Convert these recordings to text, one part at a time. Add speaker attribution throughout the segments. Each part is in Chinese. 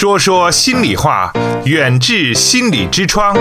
Speaker 1: 说说心里话，远志心理之窗。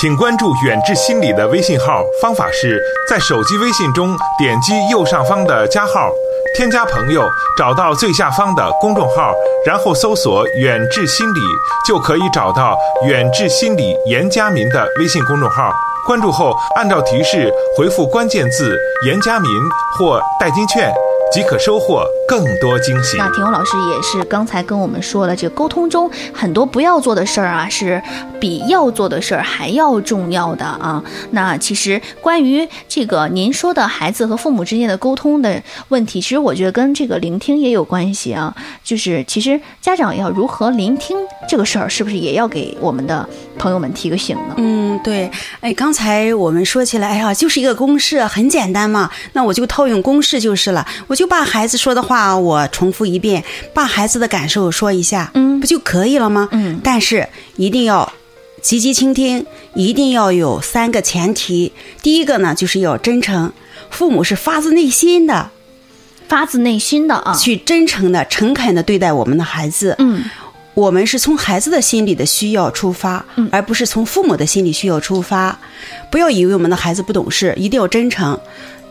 Speaker 1: 请关注远志心理的微信号，方法是在手机微信中点击右上方的加号，添加朋友，找到最下方的公众号，然后搜索“远志心理”，就可以找到远志心理严家民的微信公众号。关注后，按照提示回复关键字“严家民”或“代金券”。即可收获更多惊喜。
Speaker 2: 那田勇老师也是刚才跟我们说了，这个沟通中很多不要做的事儿啊，是比要做的事儿还要重要的啊。那其实关于这个您说的孩子和父母之间的沟通的问题，其实我觉得跟这个聆听也有关系啊。就是其实家长要如何聆听这个事儿，是不是也要给我们的朋友们提个醒呢？
Speaker 3: 嗯，对。哎，刚才我们说起来，哎呀，就是一个公式，很简单嘛。那我就套用公式就是了，我就。就把孩子说的话我重复一遍，把孩子的感受说一下，
Speaker 2: 嗯，
Speaker 3: 不就可以了吗？
Speaker 2: 嗯，
Speaker 3: 但是一定要积极倾听，一定要有三个前提。第一个呢，就是要真诚，父母是发自内心的，
Speaker 2: 发自内心的啊，
Speaker 3: 去真诚的、诚恳的对待我们的孩子。
Speaker 2: 嗯，
Speaker 3: 我们是从孩子的心理的需要出发，
Speaker 2: 嗯，
Speaker 3: 而不是从父母的心理需要出发。不要以为我们的孩子不懂事，一定要真诚。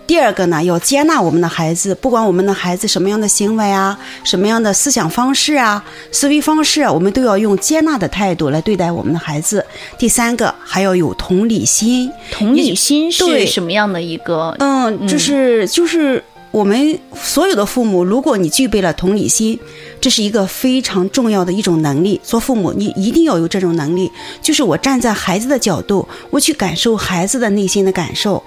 Speaker 3: 第二个呢，要接纳我们的孩子，不管我们的孩子什么样的行为啊，什么样的思想方式啊、思维方式，啊，我们都要用接纳的态度来对待我们的孩子。第三个，还要有同理心。
Speaker 2: 同理心是什么样的一个？
Speaker 3: 嗯，就是就是我们所有的父母，如果你具备了同理心，这是一个非常重要的一种能力。做父母，你一定要有这种能力，就是我站在孩子的角度，我去感受孩子的内心的感受。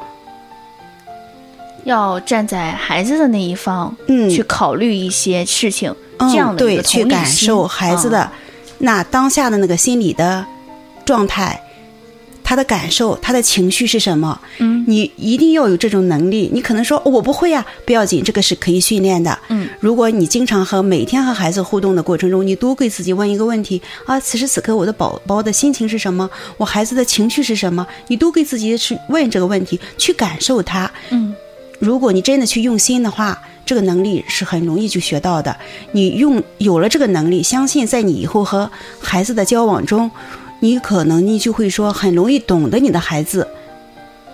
Speaker 2: 要站在孩子的那一方，
Speaker 3: 嗯，
Speaker 2: 去考虑一些事情，这样的
Speaker 3: 对，去感受孩子的那当下的那个心理的状态，他的感受，他的情绪是什么？
Speaker 2: 嗯，
Speaker 3: 你一定要有这种能力。你可能说我不会呀，不要紧，这个是可以训练的。
Speaker 2: 嗯，
Speaker 3: 如果你经常和每天和孩子互动的过程中，你多给自己问一个问题啊：此时此刻我的宝宝的心情是什么？我孩子的情绪是什么？你多给自己去问这个问题，去感受他。
Speaker 2: 嗯。
Speaker 3: 如果你真的去用心的话，这个能力是很容易就学到的。你用有了这个能力，相信在你以后和孩子的交往中，你可能你就会说很容易懂得你的孩子，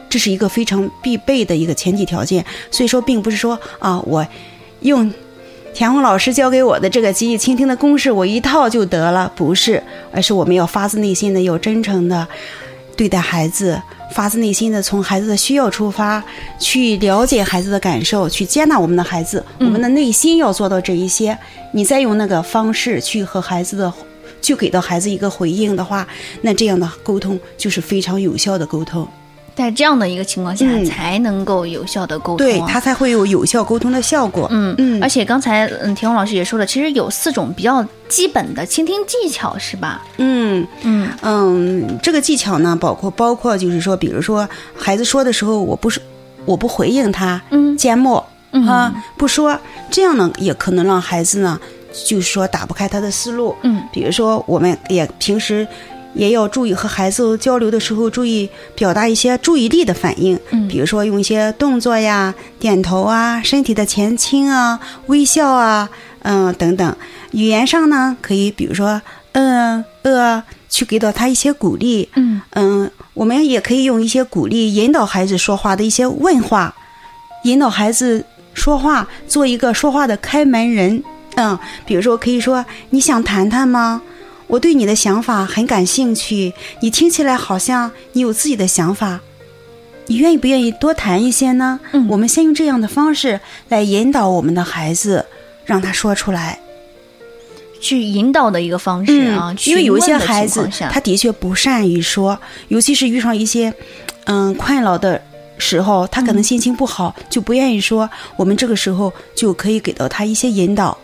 Speaker 3: 这是一个非常必备的一个前提条件。所以说，并不是说啊，我用田红老师教给我的这个积极倾听的公式，我一套就得了，不是，而是我们要发自内心的、要真诚的对待孩子。发自内心的从孩子的需要出发，去了解孩子的感受，去接纳我们的孩子。我们的内心要做到这一些，你再用那个方式去和孩子的，去给到孩子一个回应的话，那这样的沟通就是非常有效的沟通。
Speaker 2: 在这样的一个情况下，才能够有效的沟通，
Speaker 3: 对他才会有有效沟通的效果。
Speaker 2: 嗯
Speaker 3: 嗯，
Speaker 2: 而且刚才嗯田红老师也说了，其实有四种比较基本的倾听技巧，是吧？
Speaker 3: 嗯
Speaker 2: 嗯
Speaker 3: 嗯，这个技巧呢，包括包括就是说，比如说孩子说的时候，我不是我不回应他，
Speaker 2: 嗯，
Speaker 3: 缄默
Speaker 2: 啊，
Speaker 3: 不说，这样呢也可能让孩子呢，就是说打不开他的思路。
Speaker 2: 嗯，
Speaker 3: 比如说我们也平时。也要注意和孩子交流的时候，注意表达一些注意力的反应，
Speaker 2: 嗯，
Speaker 3: 比如说用一些动作呀、点头啊、身体的前倾啊、微笑啊，嗯等等。语言上呢，可以比如说嗯呃，去给到他一些鼓励，
Speaker 2: 嗯
Speaker 3: 嗯，我们也可以用一些鼓励引导孩子说话的一些问话，引导孩子说话，做一个说话的开门人，嗯，比如说可以说你想谈谈吗？我对你的想法很感兴趣，你听起来好像你有自己的想法，你愿意不愿意多谈一些呢？
Speaker 2: 嗯，
Speaker 3: 我们先用这样的方式来引导我们的孩子，让他说出来，
Speaker 2: 去引导的一个方式啊。
Speaker 3: 因为有一些孩子他的确不善于说，尤其是遇上一些嗯困扰的时候，他可能心情不好，就不愿意说。我们这个时候就可以给到他一些引导。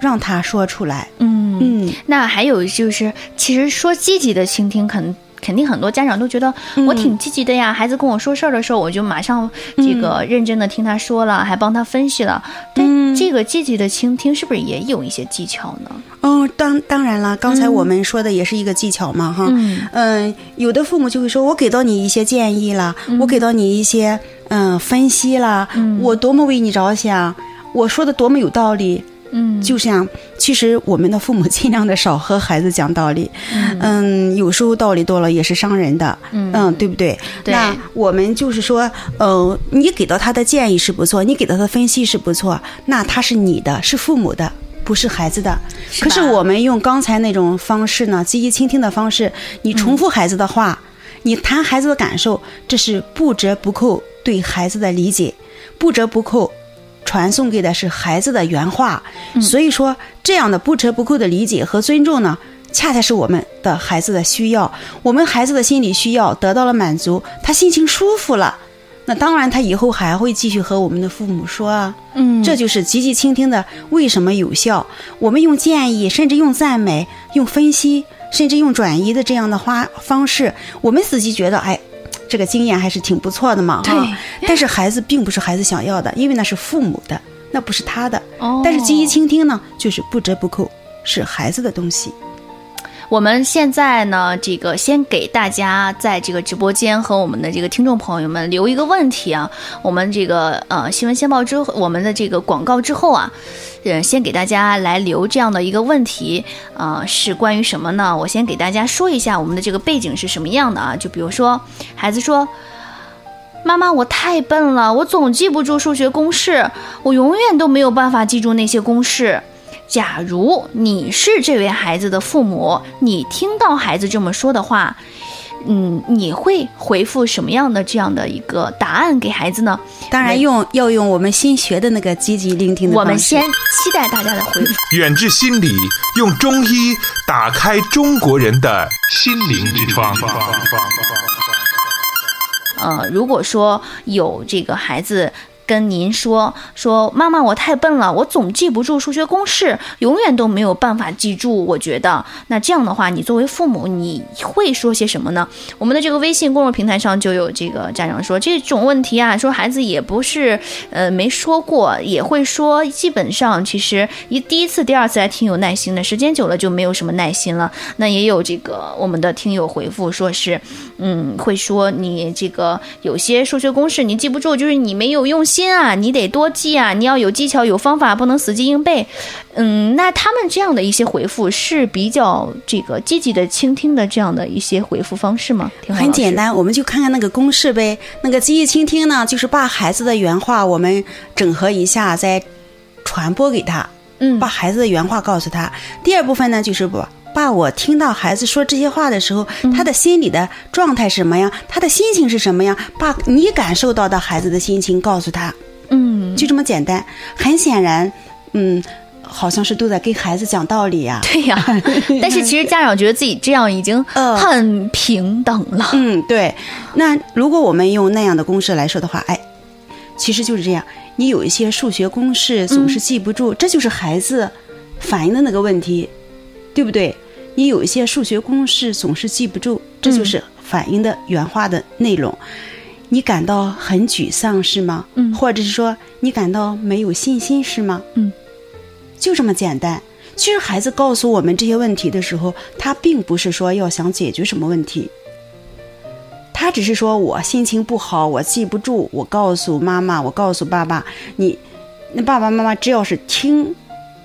Speaker 3: 让他说出来。
Speaker 2: 嗯
Speaker 3: 嗯，
Speaker 2: 那还有就是，其实说积极的倾听，肯肯定很多家长都觉得我挺积极的呀。孩子跟我说事儿的时候，我就马上这个认真的听他说了，还帮他分析了。但这个积极的倾听是不是也有一些技巧呢？
Speaker 3: 哦，当当然了，刚才我们说的也是一个技巧嘛，哈。
Speaker 2: 嗯
Speaker 3: 嗯，有的父母就会说，我给到你一些建议了，我给到你一些嗯分析了，我多么为你着想。我说的多么有道理。
Speaker 2: 嗯，
Speaker 3: 就像，其实我们的父母尽量的少和孩子讲道理，嗯，有时候道理多了也是伤人的，嗯，对不对？
Speaker 2: 对。
Speaker 3: 那我们就是说，呃，你给到他的建议是不错，你给到他的分析是不错，那他是你的，是父母的。不是孩子的，
Speaker 2: 是
Speaker 3: 可是我们用刚才那种方式呢，积极倾听的方式，你重复孩子的话，你谈孩子的感受，这是不折不扣对孩子的理解，不折不扣传送给的是孩子的原话。所以说，这样的不折不扣的理解和尊重呢，恰恰是我们的孩子的需要。我们孩子的心理需要得到了满足，他心情舒服了。那当然，他以后还会继续和我们的父母说啊，
Speaker 2: 嗯，
Speaker 3: 这就是积极倾听的为什么有效。我们用建议，甚至用赞美、用分析，甚至用转移的这样的花方式，我们自己觉得，哎，这个经验还是挺不错的嘛。
Speaker 2: 对
Speaker 3: 哈但是孩子并不是孩子想要的，因为那是父母的，那不是他的。
Speaker 2: 哦
Speaker 3: 但是积极倾听呢，就是不折不扣是孩子的东西。
Speaker 2: 我们现在呢，这个先给大家在这个直播间和我们的这个听众朋友们留一个问题啊。我们这个呃新闻先报之后，我们的这个广告之后啊，呃，先给大家来留这样的一个问题，呃，是关于什么呢？我先给大家说一下我们的这个背景是什么样的啊。就比如说，孩子说。妈妈，我太笨了，我总记不住数学公式，我永远都没有办法记住那些公式。假如你是这位孩子的父母，你听到孩子这么说的话，嗯，你会回复什么样的这样的一个答案给孩子呢？
Speaker 3: 当然用要用我们新学的那个积极聆听的。
Speaker 2: 我们先期待大家的回复。
Speaker 1: 远志心理用中医打开中国人的心灵之窗。
Speaker 2: 呃，如果说有这个孩子跟您说说，妈妈，我太笨了，我总记不住数学公式，永远都没有办法记住。我觉得，那这样的话，你作为父母，你会说些什么呢？我们的这个微信公众平台上就有这个家长说，这种问题啊，说孩子也不是呃没说过，也会说，基本上其实一第一次、第二次还挺有耐心的，时间久了就没有什么耐心了。那也有这个我们的听友回复说是，嗯，会说你这个有些数学公式你记不住，就是你没有用心啊，你得多记啊，你要有技巧、有方法，不能死记硬背。嗯，那他们这样的一些回复是比较这个积极的倾听的这样的一些回复方式吗？
Speaker 3: 很简单，我们就看看那个公式呗。那个积极倾听呢，就是把孩子的原话我们整合一下，再传播给他，
Speaker 2: 嗯
Speaker 3: 把孩子的原话告诉他。第二部分呢，就是不把我听到孩子说这些话的时候，
Speaker 2: 嗯。
Speaker 3: 他的心理的状态是什么样，他的心情是什么样，爸你感受到的孩子的心情告诉他，
Speaker 2: 嗯，
Speaker 3: 就这么简单。很显然，嗯，好像是都在跟孩子讲道理呀、
Speaker 2: 对呀、但是其实家长觉得自己这样已经
Speaker 3: 呃。
Speaker 2: 很平等了。
Speaker 3: 嗯，对。那如果我们用那样的公式来说的话，哎，其实就是这样。你有一些数学公式总是记不住，这就是孩子反映的那个问题，对不对？你有一些数学公式总是记不住，这就是反映的原话的内容。你感到很沮丧是吗？
Speaker 2: 嗯
Speaker 3: 或者是说你感到没有信心是吗？
Speaker 2: 嗯，
Speaker 3: 就这么简单。其实孩子告诉我们这些问题的时候，他并不是说要想解决什么问题，他只是说我心情不好，我记不住，我告诉妈妈，我告诉爸爸，你那爸爸妈妈只要是听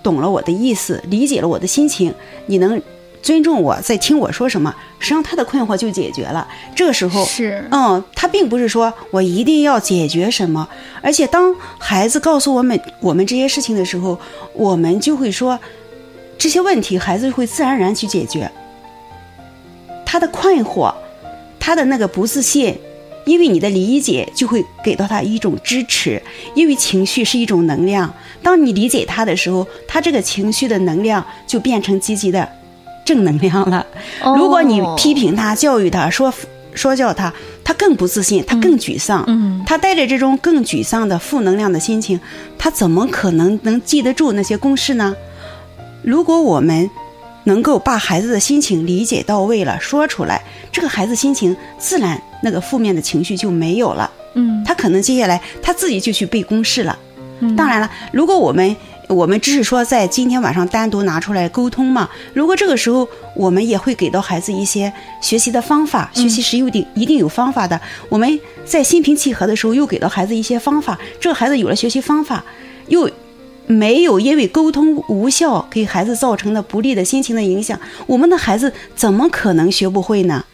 Speaker 3: 懂了我的意思，理解了我的心情，你能尊重我，在听我说什么，实际上他的困惑就解决了。这个时候，
Speaker 2: 是
Speaker 3: 嗯，他并不是说我一定要解决什么，而且当孩子告诉我们我们这些事情的时候，我们就会说这些问题，孩子会自然而然去解决他的困惑，他的那个不自信。因为你的理解就会给到他一种支持，因为情绪是一种能量。当你理解他的时候，他这个情绪的能量就变成积极的正能量了。如果你
Speaker 2: 哦
Speaker 3: 批评他、教育他、说说教他，他更不自信，他更沮丧。
Speaker 2: 嗯
Speaker 3: 他带着这种更沮丧的负能量的心情，他怎么可能能记得住那些公式呢？如果我们能够把孩子的心情理解到位了，说出来，这个孩子心情自然那个负面的情绪就没有了。
Speaker 2: 嗯
Speaker 3: 他可能接下来他自己就去背公式了。
Speaker 2: 嗯
Speaker 3: 当然了，如果我们我们只是说在今天晚上单独拿出来沟通嘛，如果这个时候我们也会给到孩子一些学习的方法，学习是有定一定有方法的。我们在心平气和的时候又给到孩子一些方法，这个孩子有了学习方法，又没有因为沟通无效给孩子造成的不利的心情的影响，我们的孩子怎么可能学不会呢？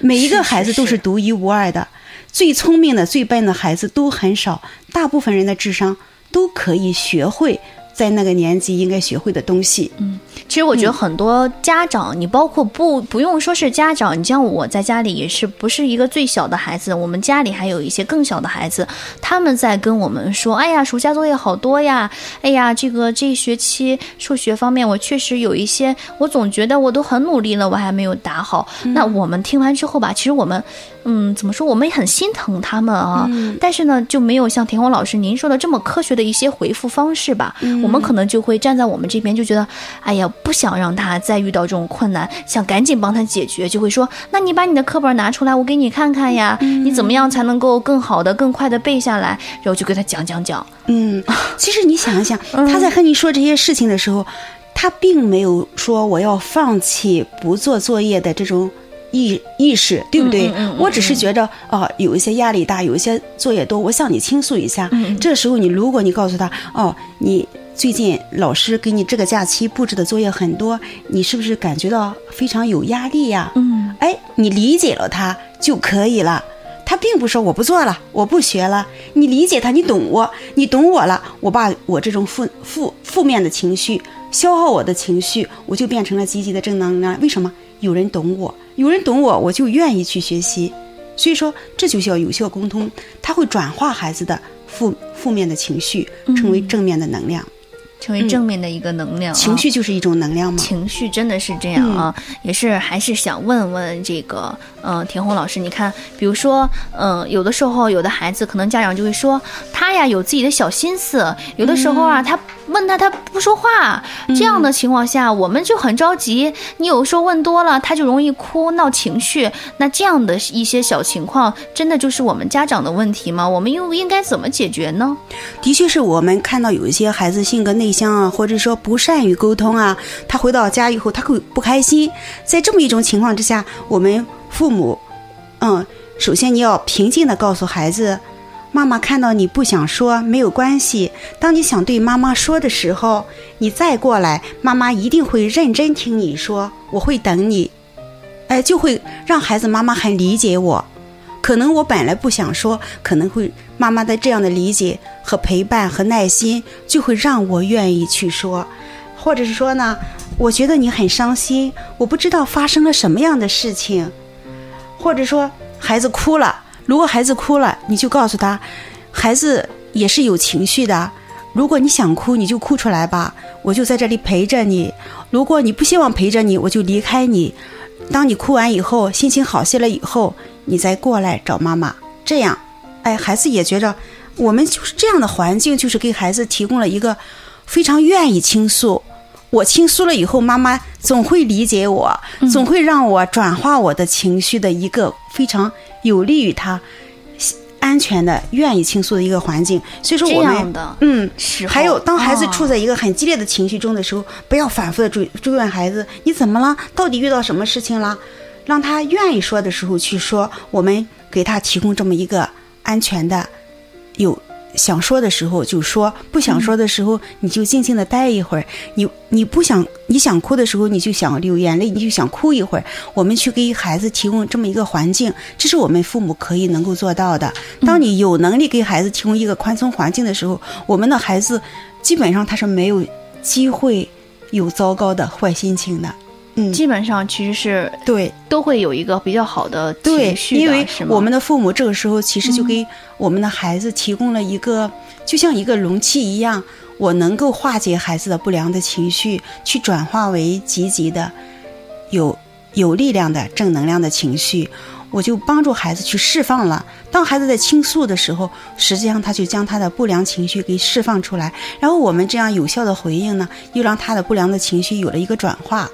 Speaker 3: 每一个孩子都是独一无二的，最聪明的、最笨的孩子都很少，大部分人的智商都可以学会。在那个年纪应该学会的东西。
Speaker 2: 嗯，其实我觉得很多家长，你包括不不用说是家长，你像我在家里也是不是一个最小的孩子，我们家里还有一些更小的孩子，他们在跟我们说：“哎呀，暑假作业好多呀！哎呀，这个这一学期数学方面我确实有一些，我总觉得我都很努力了，我还没有答好。”那我们听完之后吧，其实我们。嗯，怎么说？我们也很心疼他们啊，但是呢，就没有像田红老师您说的这么科学的一些回复方式吧？我们可能就会站在我们这边，就觉得，哎呀，不想让他再遇到这种困难，想赶紧帮他解决，就会说，那你把你的课本拿出来，我给你看看呀，你怎么样才能够更好的、更快的背下来？然后就给他讲讲讲。
Speaker 3: 嗯，其实你想一想，他在和你说这些事情的时候，他并没有说我要放弃不做作业的这种。意意识对不对？我只是觉着哦，有一些压力大，有一些作业多，我向你倾诉一下。这时候你如果你告诉他哦，你最近老师给你这个假期布置的作业很多，你是不是感觉到非常有压力呀？
Speaker 2: 嗯，
Speaker 3: 哎，你理解了他就可以了。他并不说我不做了，我不学了。你理解他，你懂我，你懂我了。我把我这种负负负面的情绪消耗我的情绪，我就变成了积极的正能量。为什么？有人懂我。有人懂我，我就愿意去学习，所以说这就叫有效沟通，它会转化孩子的负负面的情绪，成为正面的能量。
Speaker 2: 成为正面的一个能量，
Speaker 3: 情绪就是一种能量吗？
Speaker 2: 情绪真的是这样啊，也是还是想问问这个，嗯，田红老师，你看，比如说，嗯，有的时候有的孩子可能家长就会说他呀有自己的小心思，有的时候啊他问他他不说话，这样的情况下我们就很着急。你有时候问多了，他就容易哭闹情绪。那这样的一些小情况，真的就是我们家长的问题吗？我们又应该怎么解决呢？
Speaker 3: 的确是我们看到有一些孩子性格内。向啊，或者说不善于沟通啊，他回到家以后他会不开心。在这么一种情况之下，我们父母，嗯，首先你要平静的告诉孩子，妈妈看到你不想说没有关系。当你想对妈妈说的时候，你再过来，妈妈一定会认真听你说，我会等你。哎，就会让孩子妈妈很理解我。可能我本来不想说，可能会妈妈的这样的理解和陪伴和耐心，就会让我愿意去说，或者是说呢，我觉得你很伤心，我不知道发生了什么样的事情，或者说孩子哭了，如果孩子哭了，你就告诉他，孩子也是有情绪的，如果你想哭，你就哭出来吧，我就在这里陪着你；如果你不希望陪着你，我就离开你。当你哭完以后，心情好些了以后。你再过来找妈妈，这样，哎，孩子也觉着我们就是这样的环境，就是给孩子提供了一个非常愿意倾诉。我倾诉了以后，妈妈总会理解我，总会让我转化我的情绪的一个非常有利于他安全的、愿意倾诉的一个环境。所以说，我们嗯，还有当孩子处在一个很激烈的情绪中的时候，不要反复的追追问孩子你怎么了，到底遇到什么事情了。让他愿意说的时候去说，我们给他提供这么一个安全的，有想说的时候就说，不想说的时候你就静静的待一会儿。你你不想你想哭的时候，你就想流眼泪，你就想哭一会儿。我们去给孩子提供这么一个环境，这是我们父母可以能够做到的。当你有能力给孩子提供一个宽松环境的时候，我们的孩子基本上他是没有机会有糟糕的坏心情的。嗯，
Speaker 2: 基本上其实是
Speaker 3: 对，
Speaker 2: 都会有一个比较好的情绪
Speaker 3: 因为我们的父母这个时候其实就给我们的孩子提供了一个，就像一个容器一样，我能够化解孩子的不良的情绪，去转化为积极的、有有力量的正能量的情绪，我就帮助孩子去释放了。当孩子在倾诉的时候，实际上他就将他的不良情绪给释放出来，然后我们这样有效的回应呢，又让他的不良的情绪有了一个转化。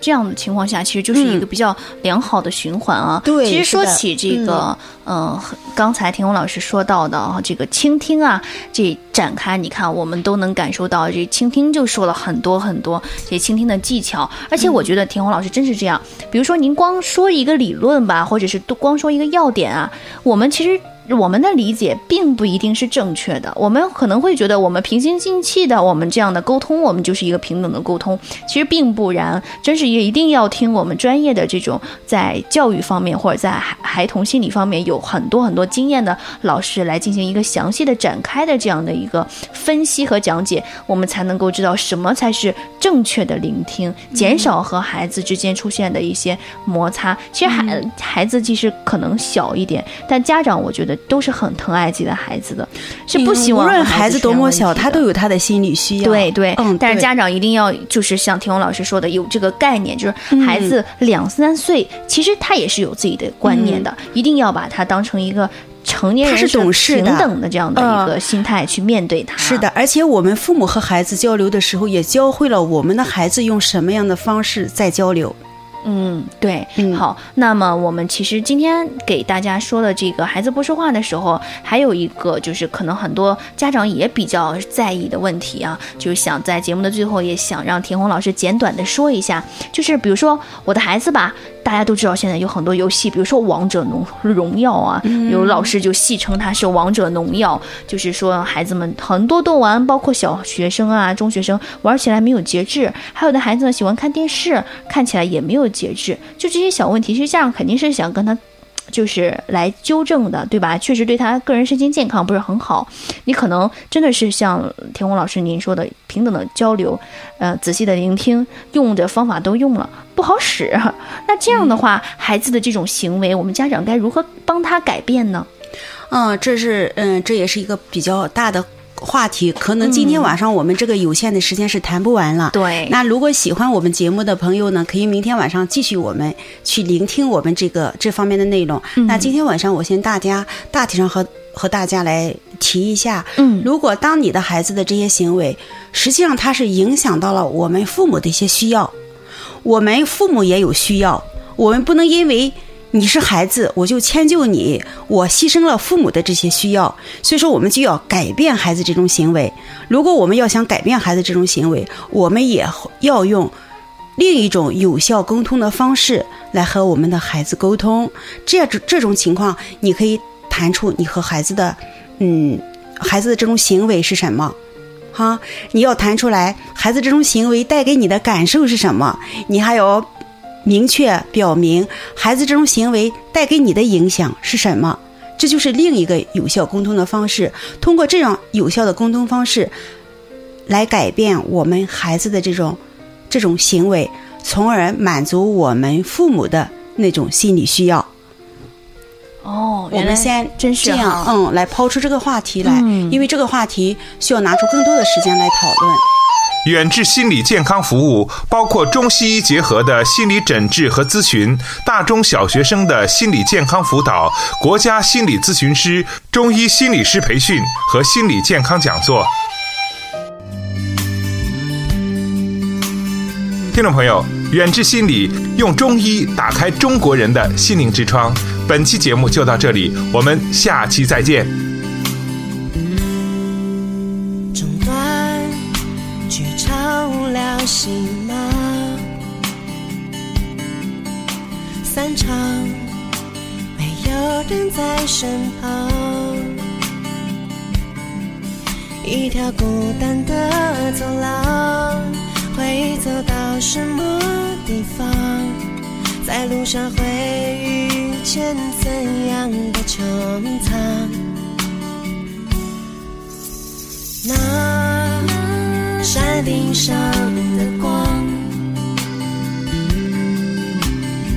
Speaker 2: 这样的情况下，其实就是一个比较良好的循环啊。
Speaker 3: 对，
Speaker 2: 其实说起这个，嗯，刚才田红老师说到的啊这个倾听啊，这展开，你看我们都能感受到，这倾听就说了很多很多这倾听的技巧。而且我觉得田红老师真是这样，比如说您光说一个理论吧，或者是都光说一个要点啊，我们其实。我们的理解并不一定是正确的，我们可能会觉得我们平心静气的，我们这样的沟通，我们就是一个平等的沟通。其实并不然，真是也一定要听我们专业的这种在教育方面或者在孩孩童心理方面有很多很多经验的老师来进行一个详细的展开的这样的一个分析和讲解，我们才能够知道什么才是正确的聆听，减少和孩子之间出现的一些摩擦。其实孩孩子其实可能小一点，但家长我觉得。都是很疼爱自己的孩子的，是不希望
Speaker 3: 无论孩
Speaker 2: 子
Speaker 3: 多么小，他都有他的心理需要。
Speaker 2: 对对，
Speaker 3: 嗯，
Speaker 2: 但是家长一定要就是像田红老师说的，有这个概念，就是孩子两三岁，其实他也是有自己的观念的，一定要把他当成一个成年人
Speaker 3: 是懂事
Speaker 2: 平等的这样的一个心态去面对他。
Speaker 3: 是的，而且我们父母和孩子交流的时候，也教会了我们的孩子用什么样的方式在交流。
Speaker 2: 嗯，对，好。那么我们其实今天给大家说的这个孩子不说话的时候，还有一个就是可能很多家长也比较在意的问题啊，就是想在节目的最后也想让田红老师简短的说一下，就是比如说我的孩子吧。大家都知道，现在有很多游戏，比如说《王者荣荣耀》啊，有老师就戏称它是《王者农药》，就是说孩子们很多都玩，包括小学生啊、中学生玩起来没有节制，还有的孩子呢喜欢看电视，看起来也没有节制，就这些小问题，其实家长肯定是想跟他。就是来纠正的，对吧？确实对他个人身心健康不是很好。你可能真的是像田红老师您说的，平等的交流，呃，仔细的聆听，用的方法都用了，不好使。那这样的话，孩子的这种行为，我们家长该如何帮他改变呢？
Speaker 3: 嗯，这是嗯，这也是一个比较大的。话题可能今天晚上我们这个有限的时间是谈不完了。
Speaker 2: 对，
Speaker 3: 那如果喜欢我们节目的朋友呢，可以明天晚上继续我们去聆听我们这个这方面的内容。那今天晚上我先大家大体上和和大家来提一下。
Speaker 2: 嗯，
Speaker 3: 如果当你的孩子的这些行为，实际上它是影响到了我们父母的一些需要，我们父母也有需要，我们不能因为。你是孩子，我就迁就你，我牺牲了父母的这些需要，所以说我们就要改变孩子这种行为。如果我们要想改变孩子这种行为，我们也要用另一种有效沟通的方式来和我们的孩子沟通。这样这种情况，你可以谈出你和孩子的，嗯，孩子的这种行为是什么，哈，你要谈出来，孩子这种行为带给你的感受是什么，你还有。明确表明孩子这种行为带给你的影响是什么，这就是另一个有效沟通的方式。通过这样有效的沟通方式，来改变我们孩子的这种这种行为，从而满足我们父母的那种心理需要。
Speaker 2: 哦，
Speaker 3: 我们先
Speaker 2: 真是
Speaker 3: 这样，嗯，来抛出这个话题来，因为这个话题需要拿出更多的时间来讨论。
Speaker 1: 远志心理健康服务包括中西医结合的心理诊治和咨询，大中小学生的心理健康辅导，国家心理咨询师、中医心理师培训和心理健康讲座。听众朋友，远志心理用中医打开中国人的心灵之窗。本期节目就到这里，我们下期再见。
Speaker 4: 散场，没有人在身旁，一条孤单的走廊，会走到什么地方？在路上会遇见怎样的穹苍？那山顶上的光。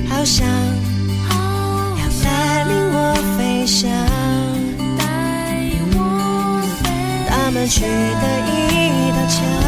Speaker 4: 好像要带领我飞翔，带我飞大门去的一道墙。